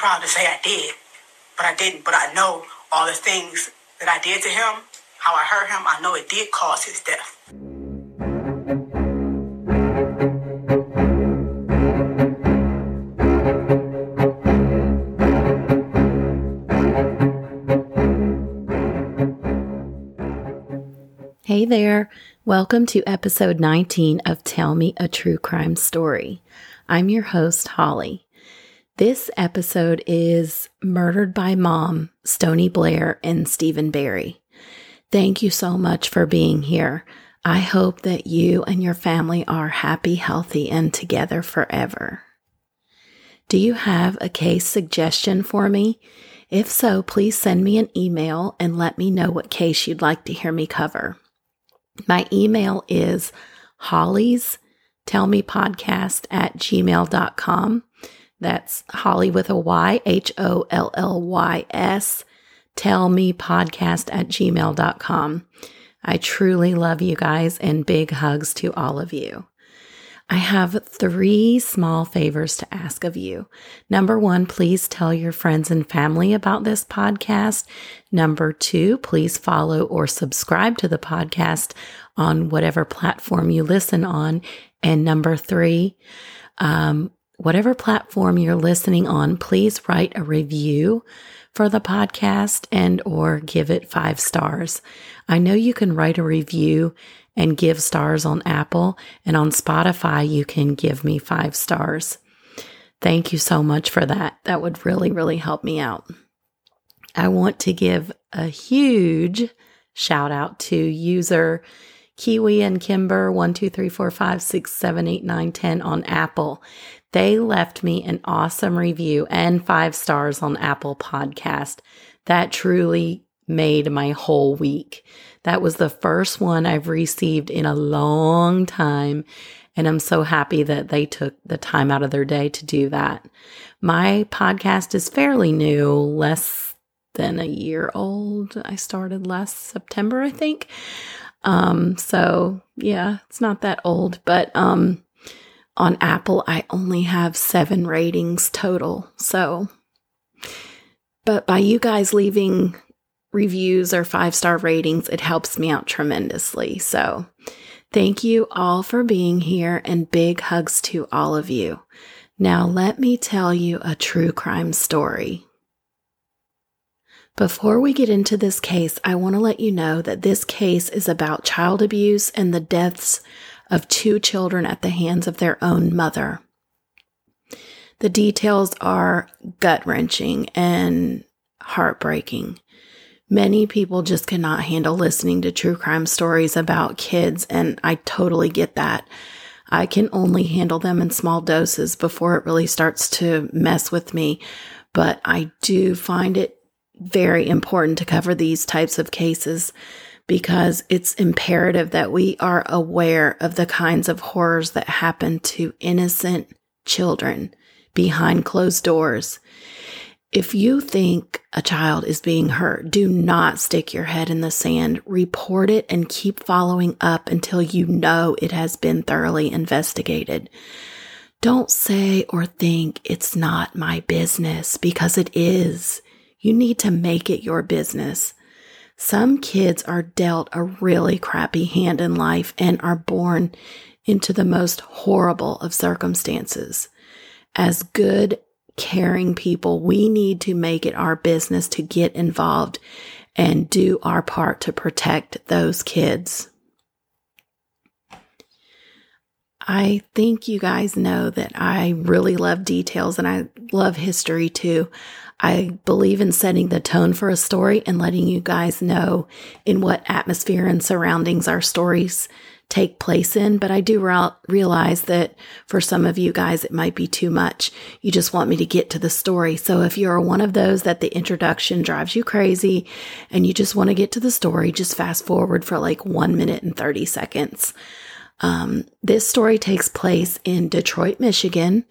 proud to say I did. But I didn't. But I know all the things that I did to him, how I hurt him, I know it did cause his death. Hey there. Welcome to episode 19 of Tell Me a True Crime Story. I'm your host, Holly. This episode is Murdered by Mom, Stoni Blair, and Stephen Berry. Thank you so much for being here. I hope that you and your family are happy, healthy, and together forever. Do you have a case suggestion for me? If so, please send me an email and let me know what case you'd like to hear me cover. My email is Holly's Tell Me Podcast at gmail.com. That's Holly with a Y, H O L L Y S. Tell me podcast at gmail.com. I truly love you guys and big hugs to all of you. I have three small favors to ask of you. Number one, please tell your friends and family about this podcast. Number two, please follow or subscribe to the podcast on whatever platform you listen on. And number three, um, whatever platform you're listening on, please write a review for the podcast and or give it five stars. I know you can write a review and give stars on Apple, and on Spotify, you can give me five stars. Thank you so much for that. That would really, really help me out. I want to give a huge shout out to user Kiwi and Kimber one two three four five six seven eight nine ten on Apple. They left me an awesome review and five stars on Apple Podcast. That truly made my whole week. That was the first one I've received in a long time. And I'm so happy that they took the time out of their day to do that. My podcast is fairly new, less than a year old. I started last September, I think. Um, so yeah, it's not that old, but um, on Apple, I only have seven ratings total. So, but by you guys leaving reviews or five star ratings, it helps me out tremendously. So, thank you all for being here and big hugs to all of you. Now, let me tell you a true crime story. Before we get into this case, I want to let you know that this case is about child abuse and the deaths of two children at the hands of their own mother. The details are gut wrenching and heartbreaking. Many people just cannot handle listening to true crime stories about kids, and I totally get that. I can only handle them in small doses before it really starts to mess with me, but I do find it very important to cover these types of cases because it's imperative that we are aware of the kinds of horrors that happen to innocent children behind closed doors. If you think a child is being hurt, do not stick your head in the sand. Report it and keep following up until you know it has been thoroughly investigated. Don't say or think it's not my business because it is. You need to make it your business. Some kids are dealt a really crappy hand in life and are born into the most horrible of circumstances. As good caring people, we need to make it our business to get involved and do our part to protect those kids. I think you guys know that I really love details and I love history too. I believe in setting the tone for a story and letting you guys know in what atmosphere and surroundings our stories take place in. But I do re- realize that for some of you guys, it might be too much. You just want me to get to the story. So if you're one of those that the introduction drives you crazy and you just want to get to the story, just fast forward for like one minute and 30 seconds. Um, this story takes place in Detroit, Michigan.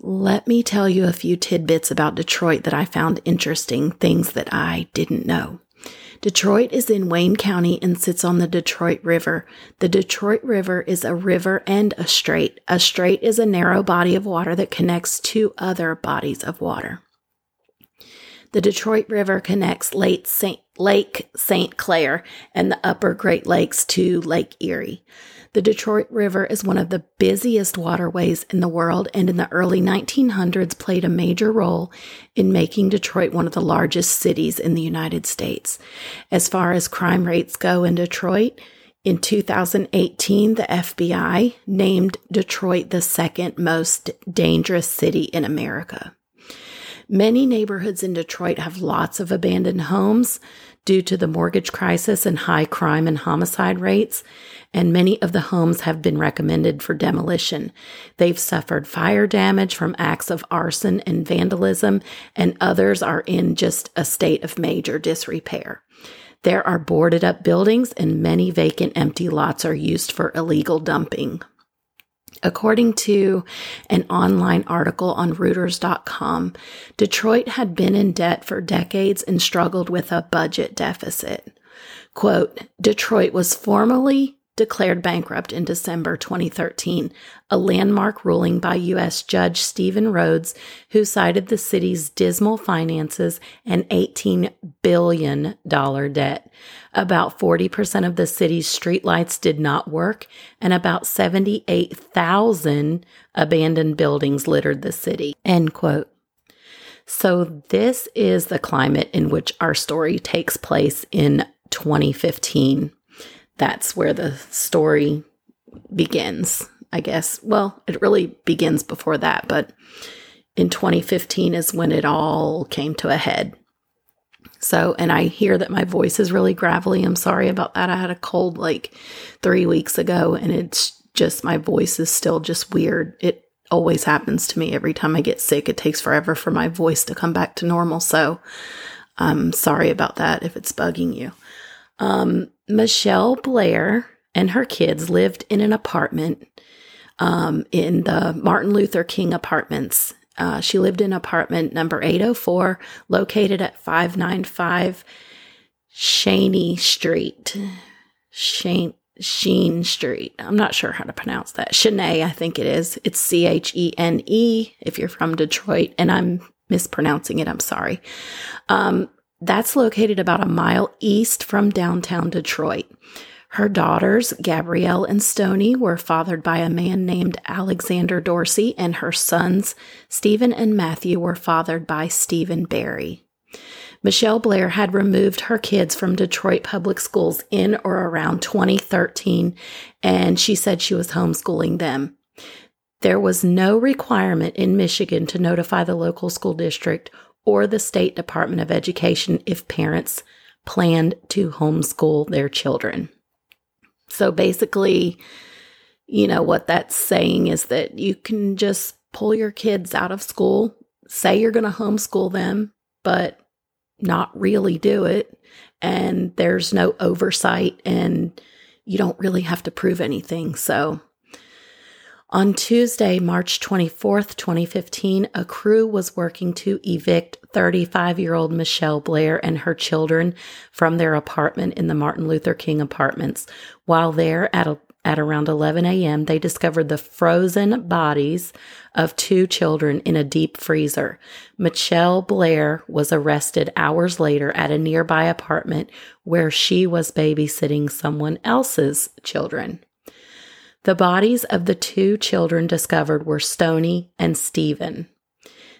Let me tell you a few tidbits about Detroit that I found interesting, things that I didn't know. Detroit is in Wayne County and sits on the Detroit River. The Detroit River is a river and a strait. A strait is a narrow body of water that connects two other bodies of water. The Detroit River connects Lake St. Lake St. Clair and the upper Great Lakes to Lake Erie. The Detroit River is one of the busiest waterways in the world and in the early 1900s played a major role in making Detroit one of the largest cities in the United States. As far as crime rates go in Detroit, in 2018, the FBI named Detroit the second most dangerous city in America. Many neighborhoods in Detroit have lots of abandoned homes due to the mortgage crisis and high crime and homicide rates and many of the homes have been recommended for demolition. They've suffered fire damage from acts of arson and vandalism, and others are in just a state of major disrepair. There are boarded up buildings, and many vacant empty lots are used for illegal dumping. According to an online article on Reuters.com, Detroit had been in debt for decades and struggled with a budget deficit. Quote, Detroit was formerly declared bankrupt in December 2013, a landmark ruling by U.S. Judge Stephen Rhodes, who cited the city's dismal finances and $18 billion debt. About 40% of the city's streetlights did not work, and about 78,000 abandoned buildings littered the city. End quote. So, this is the climate in which our story takes place in 2015 that's where the story begins, I guess. Well, it really begins before that, but in 2015 is when it all came to a head. So, and I hear that my voice is really gravelly. I'm sorry about that. I had a cold like three weeks ago, and it's just my voice is still just weird. It always happens to me every time I get sick. It takes forever for my voice to come back to normal. So, I'm sorry about that if it's bugging you. Um, Mitchelle Blair and her kids lived in an apartment um, in the Martin Luther King Apartments. Uh, she lived in apartment number 804, located at 595 Cheney Street. Shane, Sheen Street. I'm not sure how to pronounce that. Cheney, I think it is. It's C H E N E if you're from Detroit, and I'm mispronouncing it. I'm sorry. Um, that's located about a mile east from downtown Detroit. Her daughters, Gabrielle and Stoni, were fathered by a man named Alexander Dorsey, and her sons, Stephen and Matthew, were fathered by Stephen Berry. Mitchelle Blair had removed her kids from Detroit public schools in or around 2013, and she said she was homeschooling them. There was no requirement in Michigan to notify the local school district or the State Department of Education if parents planned to homeschool their children. So basically, you know, what that's saying is that you can just pull your kids out of school, say you're going to homeschool them, but not really do it. And there's no oversight, and you don't really have to prove anything. So on Tuesday, March 24th, 2015, a crew was working to evict 35 year old Mitchelle Blair and her children from their apartment in the Martin Luther King apartments. While there at, a, at around 11 a.m., they discovered the frozen bodies of two children in a deep freezer. Mitchelle Blair was arrested hours later at a nearby apartment where she was babysitting someone else's children. The bodies of the two children discovered were Stoni and Stephen.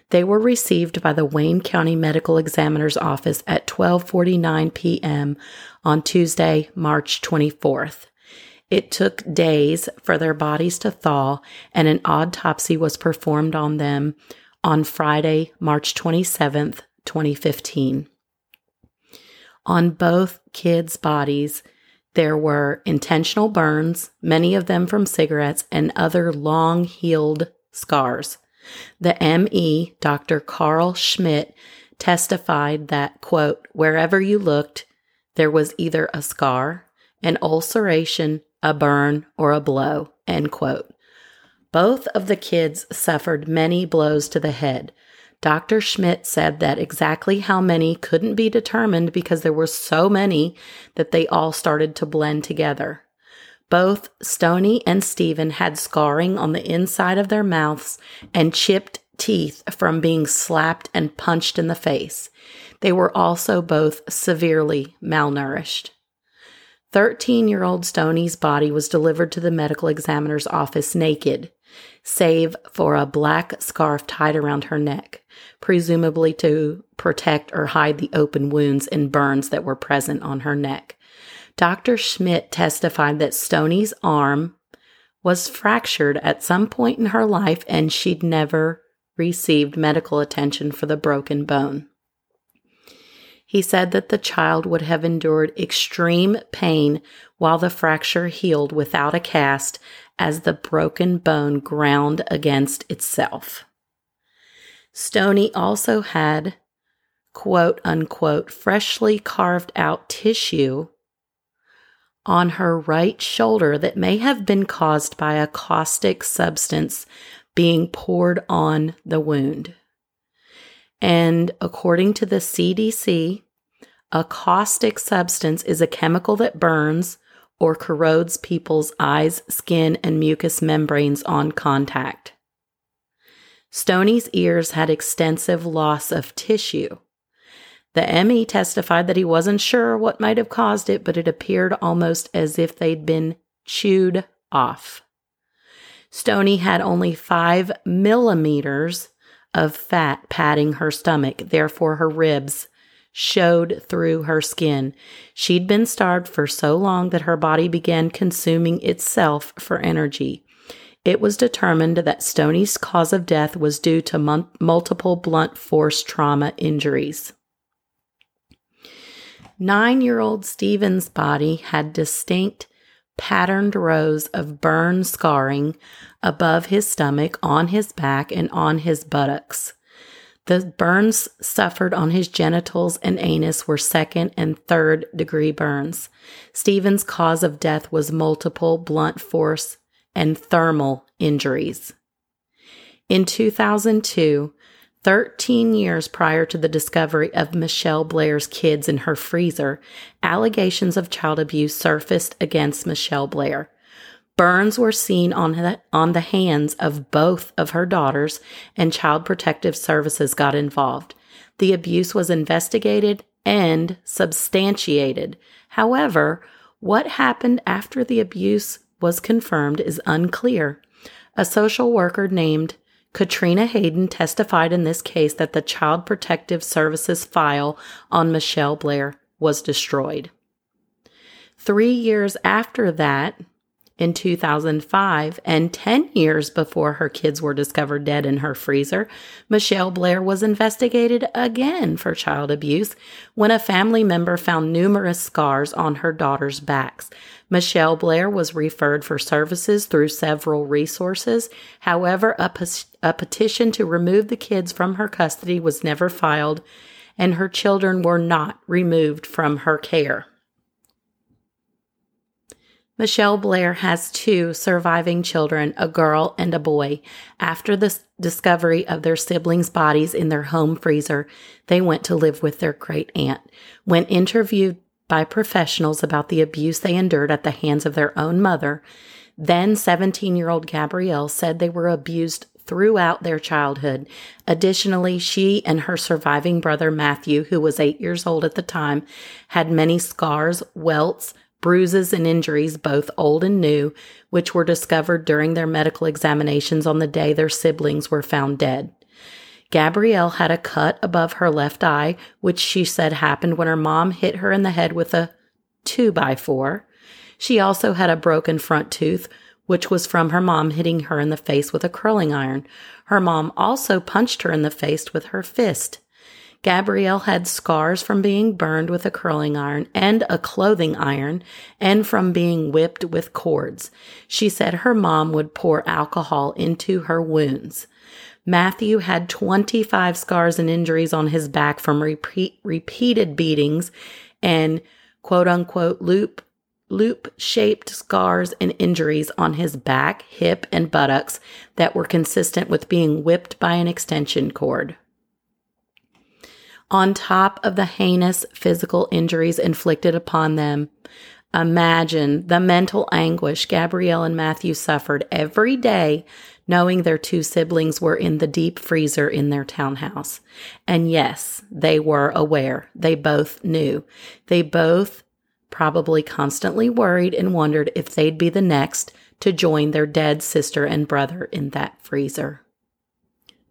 They were received by the Wayne County Medical Examiner's Office at 12:49 p.m. on Tuesday, March 24th. It took days for their bodies to thaw and an autopsy was performed on them on Friday, March 27th, 2015. On both kids' bodies, there were intentional burns, many of them from cigarettes, and other long healed scars. The ME, Dr. Carl Schmidt, testified that, quote, wherever you looked, there was either a scar, an ulceration, a burn, or a blow, end quote. Both of the kids suffered many blows to the head. Dr. Schmidt said that exactly how many couldn't be determined because there were so many that they all started to blend together. Both Stoni and Stephen had scarring on the inside of their mouths and chipped teeth from being slapped and punched in the face. They were also both severely malnourished. 13 year old Stoni's body was delivered to the medical examiner's office naked, save for a black scarf tied around her neck, presumably to protect or hide the open wounds and burns that were present on her neck. Dr. Schmidt testified that Stoni's arm was fractured at some point in her life and she'd never received medical attention for the broken bone. He said that the child would have endured extreme pain while the fracture healed without a cast as the broken bone ground against itself. Stoni also had quote unquote freshly carved out tissue on her right shoulder that may have been caused by a caustic substance being poured on the wound. And according to the CDC, a caustic substance is a chemical that burns or corrodes people's eyes, skin, and mucous membranes on contact. Stoni's ears had extensive loss of tissue. The ME testified that he wasn't sure what might have caused it, but it appeared almost as if they'd been chewed off. Stoni had only five millimeters of fat padding her stomach, therefore, her ribs showed through her skin. She'd been starved for so long that her body began consuming itself for energy. It was determined that Stoni's cause of death was due to m- multiple blunt force trauma injuries. Nine year old Stephen's body had distinct patterned rows of burn scarring above his stomach, on his back, and on his buttocks. The burns suffered on his genitals and anus were second and third degree burns. Stephen's cause of death was multiple blunt force and thermal injuries. In 2002, 13 years prior to the discovery of Mitchelle Blair's kids in her freezer, allegations of child abuse surfaced against Mitchelle Blair. Burns were seen on the, on the hands of both of her daughters, and Child Protective Services got involved. The abuse was investigated and substantiated. However, what happened after the abuse was confirmed is unclear. A social worker named Katrina Hayden testified in this case that the Child Protective Services file on Mitchelle Blair was destroyed. Three years after that, in 2005, and 10 years before her kids were discovered dead in her freezer, Mitchelle Blair was investigated again for child abuse when a family member found numerous scars on her daughter's backs. Mitchelle Blair was referred for services through several resources. However, a, pe- a petition to remove the kids from her custody was never filed, and her children were not removed from her care. Mitchelle Blair has two surviving children, a girl and a boy. After the discovery of their siblings' bodies in their home freezer, they went to live with their great aunt. When interviewed by professionals about the abuse they endured at the hands of their own mother, then 17 year old Gabrielle said they were abused throughout their childhood. Additionally, she and her surviving brother Matthew, who was eight years old at the time, had many scars, welts, bruises, and injuries, both old and new, which were discovered during their medical examinations on the day their siblings were found dead. Gabrielle had a cut above her left eye, which she said happened when her mom hit her in the head with a two by four. She also had a broken front tooth, which was from her mom hitting her in the face with a curling iron. Her mom also punched her in the face with her fist. Gabrielle had scars from being burned with a curling iron and a clothing iron and from being whipped with cords. She said her mom would pour alcohol into her wounds. Matthew had 25 scars and injuries on his back from repeat, repeated beatings and quote unquote loop loop shaped scars and injuries on his back, hip, and buttocks that were consistent with being whipped by an extension cord. On top of the heinous physical injuries inflicted upon them, imagine the mental anguish Gabrielle and Matthew suffered every day knowing their two siblings were in the deep freezer in their townhouse. And yes, they were aware. They both knew. They both probably constantly worried and wondered if they'd be the next to join their dead sister and brother in that freezer.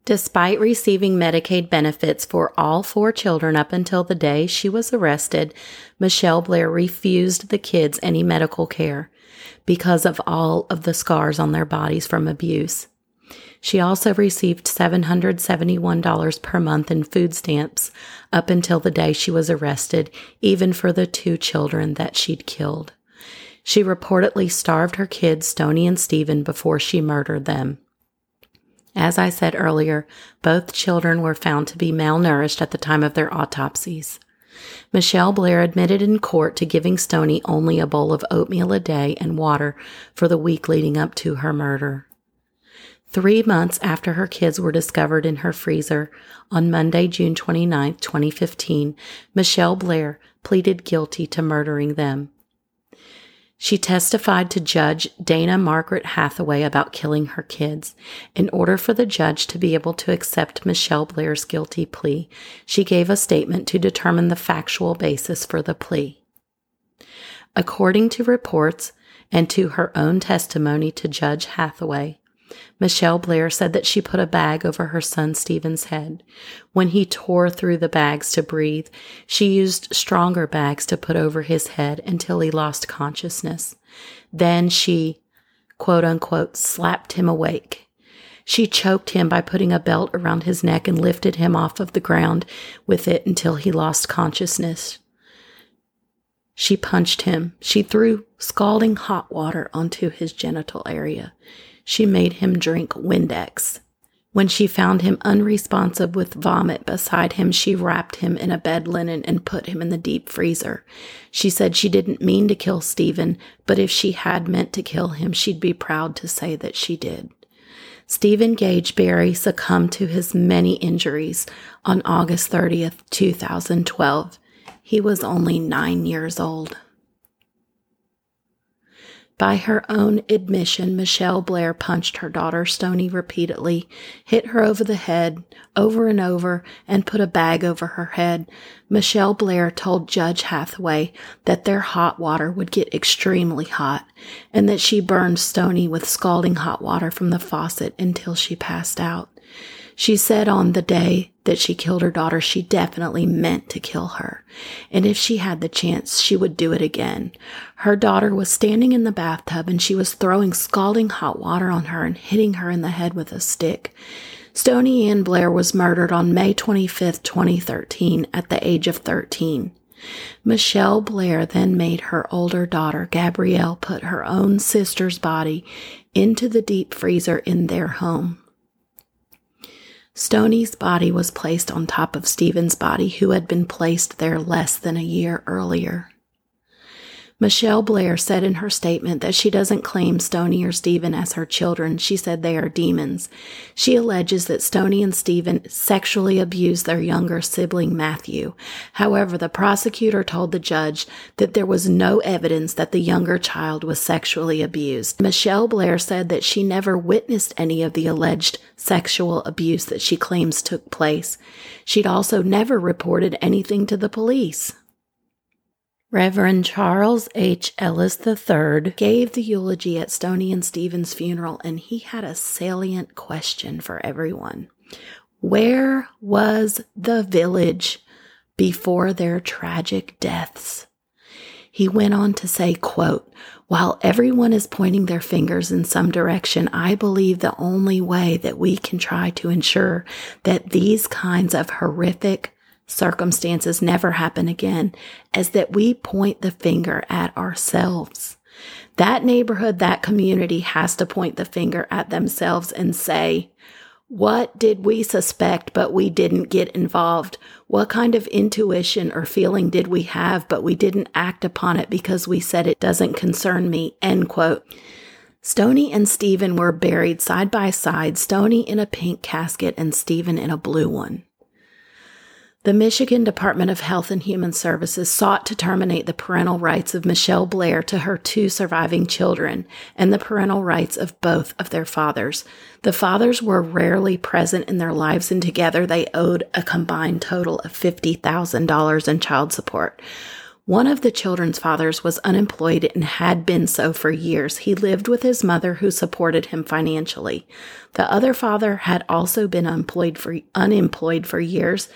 Despite receiving Medicaid benefits for all four children up until the day she was arrested, Mitchelle Blair refused the kids any medical care because of all of the scars on their bodies from abuse. She also received $771 per month in food stamps up until the day she was arrested, even for the two children that she'd killed. She reportedly starved her kids, Stoni and Stephen, before she murdered them. As I said earlier, both children were found to be malnourished at the time of their autopsies. Mitchelle Blair admitted in court to giving Stoni only a bowl of oatmeal a day and water for the week leading up to her murder. Three months after her kids were discovered in her freezer, on Monday, June 29, 2015, Mitchelle Blair pleaded guilty to murdering them. She testified to Judge Dana Margaret Hathaway about killing her kids. In order for the judge to be able to accept Mitchelle Blair's guilty plea, she gave a statement to determine the factual basis for the plea. According to reports and to her own testimony to Judge Hathaway, Mitchelle Blair said that she put a bag over her son Stephen's head. When he tore through the bags to breathe, she used stronger bags to put over his head until he lost consciousness. Then she, quote unquote, slapped him awake. She choked him by putting a belt around his neck and lifted him off of the ground with it until he lost consciousness. She punched him. She threw scalding hot water onto his genital area she made him drink Windex. When she found him unresponsive with vomit beside him, she wrapped him in a bed linen and put him in the deep freezer. She said she didn't mean to kill Stephen, but if she had meant to kill him, she'd be proud to say that she did. Stephen Gage Berry succumbed to his many injuries on August 30th, 2012. He was only nine years old. By her own admission, Mitchelle Blair punched her daughter Stoni repeatedly, hit her over the head, over and over, and put a bag over her head. Mitchelle Blair told Judge Hathaway that their hot water would get extremely hot and that she burned Stoni with scalding hot water from the faucet until she passed out. She said on the day that she killed her daughter, she definitely meant to kill her. And if she had the chance, she would do it again. Her daughter was standing in the bathtub and she was throwing scalding hot water on her and hitting her in the head with a stick. Stoni Ann Blair was murdered on May 25, 2013, at the age of 13. Mitchelle Blair then made her older daughter, Gabrielle, put her own sister's body into the deep freezer in their home. Stoni's body was placed on top of Stephen's body, who had been placed there less than a year earlier. Mitchelle Blair said in her statement that she doesn't claim Stoni or Stephen as her children. She said they are demons. She alleges that Stoni and Stephen sexually abused their younger sibling Matthew. However, the prosecutor told the judge that there was no evidence that the younger child was sexually abused. Mitchelle Blair said that she never witnessed any of the alleged sexual abuse that she claims took place. She'd also never reported anything to the police. Reverend Charles H. Ellis III gave the eulogy at Stoni and Stephen's funeral, and he had a salient question for everyone. Where was the village before their tragic deaths? He went on to say, quote, while everyone is pointing their fingers in some direction, I believe the only way that we can try to ensure that these kinds of horrific circumstances never happen again as that we point the finger at ourselves. That neighborhood, that community has to point the finger at themselves and say, what did we suspect, but we didn't get involved? What kind of intuition or feeling did we have, but we didn't act upon it because we said it doesn't concern me? End quote. Stoni and Stephen were buried side by side, Stoni in a pink casket and Stephen in a blue one. The Michigan Department of Health and Human Services sought to terminate the parental rights of Mitchelle Blair to her two surviving children and the parental rights of both of their fathers. The fathers were rarely present in their lives, and together they owed a combined total of $50,000 in child support. One of the children's fathers was unemployed and had been so for years. He lived with his mother who supported him financially. The other father had also been unemployed for, unemployed for years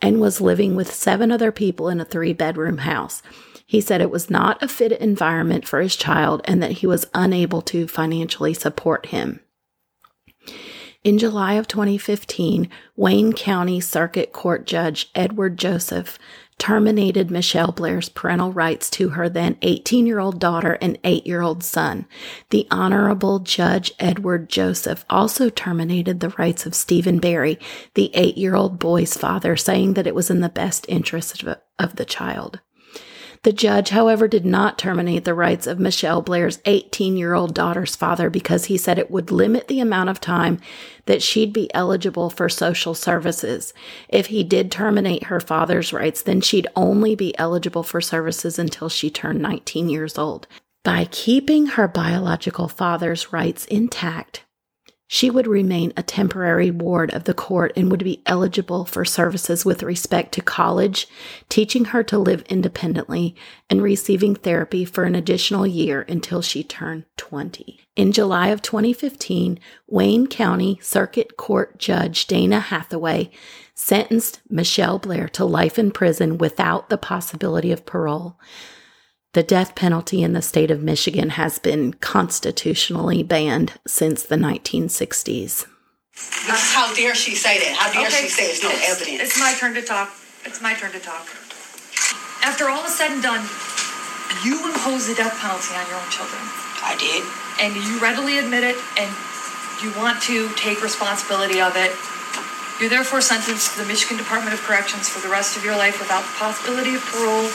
and was living with seven other people in a three bedroom house. He said it was not a fit environment for his child and that he was unable to financially support him. In July of 2015, Wayne County Circuit Court Judge Edward Joseph terminated Mitchelle Blair's parental rights to her then 18 year old daughter and 8 year old son. The Honorable Judge Edward Joseph also terminated the rights of Stephen Berry, the 8 year old boy's father, saying that it was in the best interest of, of the child. The judge, however, did not terminate the rights of Mitchelle Blair's 18 year old daughter's father because he said it would limit the amount of time that she'd be eligible for social services. If he did terminate her father's rights, then she'd only be eligible for services until she turned 19 years old. By keeping her biological father's rights intact, she would remain a temporary ward of the court and would be eligible for services with respect to college, teaching her to live independently, and receiving therapy for an additional year until she turned 20. In July of 2015, Wayne County Circuit Court Judge Dana Hathaway sentenced Mitchelle Blair to life in prison without the possibility of parole. The death penalty in the state of Michigan has been constitutionally banned since the 1960s. How dare she say that? How dare Okay, she say it's no it's- evidence? It's my turn to talk. It's my turn to talk. After all is said and done, you imposed the death penalty on your own children. I did. And you readily admit it and you want to take responsibility of it. You're therefore sentenced to the Michigan Department of Corrections for the rest of your life without the possibility of parole,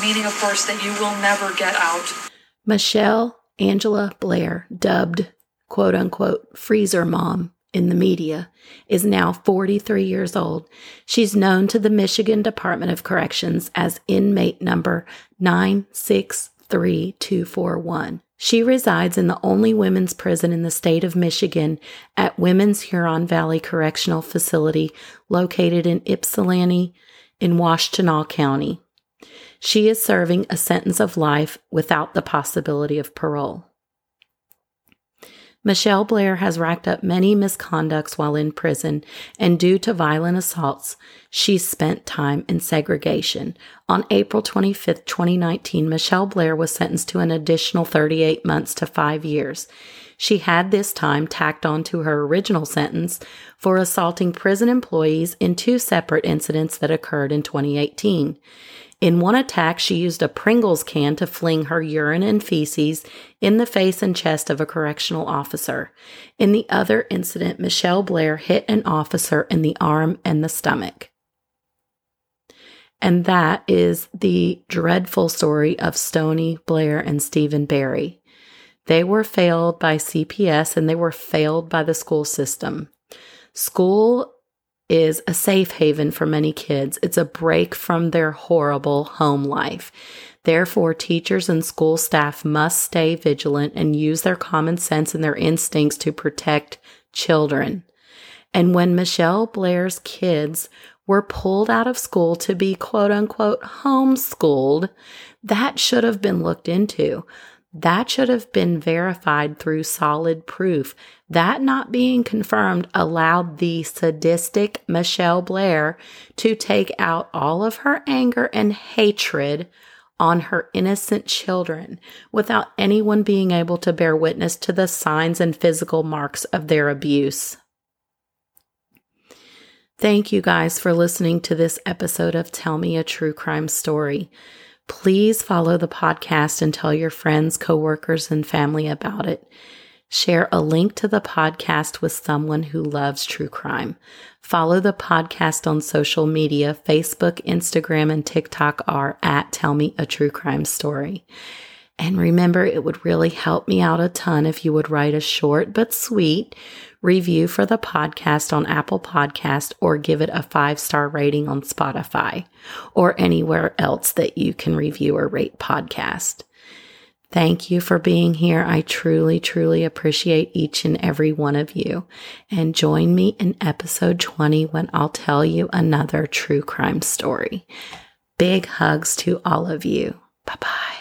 meaning, of course, that you will never get out. Mitchelle Angela Blair, dubbed quote unquote freezer mom in the media, is now 43 years old. She's known to the Michigan Department of Corrections as inmate number 963241. She resides in the only women's prison in the state of Michigan at Women's Huron Valley Correctional Facility located in Ypsilanti in Washtenaw County. She is serving a sentence of life without the possibility of parole. Mitchelle Blair has racked up many misconducts while in prison, and due to violent assaults, she spent time in segregation. On April 25, 2019, Michelle Blair was sentenced to an additional 38 months to five years. She had this time tacked on to her original sentence for assaulting prison employees in two separate incidents that occurred in 2018. In one attack, she used a Pringles can to fling her urine and feces in the face and chest of a correctional officer. In the other incident, Mitchelle Blair hit an officer in the arm and the stomach. And that is the dreadful story of Stoni Blair and Stephen Berry. They were failed by CPS and they were failed by the school system. School is a safe haven for many kids. It's a break from their horrible home life. Therefore, teachers and school staff must stay vigilant and use their common sense and their instincts to protect children. And when Mitchelle Blair's kids were pulled out of school to be quote unquote homeschooled, that should have been looked into. That should have been verified through solid proof. That not being confirmed allowed the sadistic Mitchelle Blair to take out all of her anger and hatred on her innocent children without anyone being able to bear witness to the signs and physical marks of their abuse. Thank you guys for listening to this episode of Tell Me a True Crime Story. Please follow the podcast and tell your friends, coworkers, and family about it. Share a link to the podcast with someone who loves true crime. Follow the podcast on social media. Facebook, Instagram, and TikTok are at Tell Me a True Crime Story. And remember, it would really help me out a ton if you would write a short but sweet review for the podcast on Apple Podcast or give it a five star rating on Spotify or anywhere else that you can review or rate podcast. Thank you for being here. I truly, truly appreciate each and every one of you. And join me in episode 20 when I'll tell you another true crime story. Big hugs to all of you. Bye bye.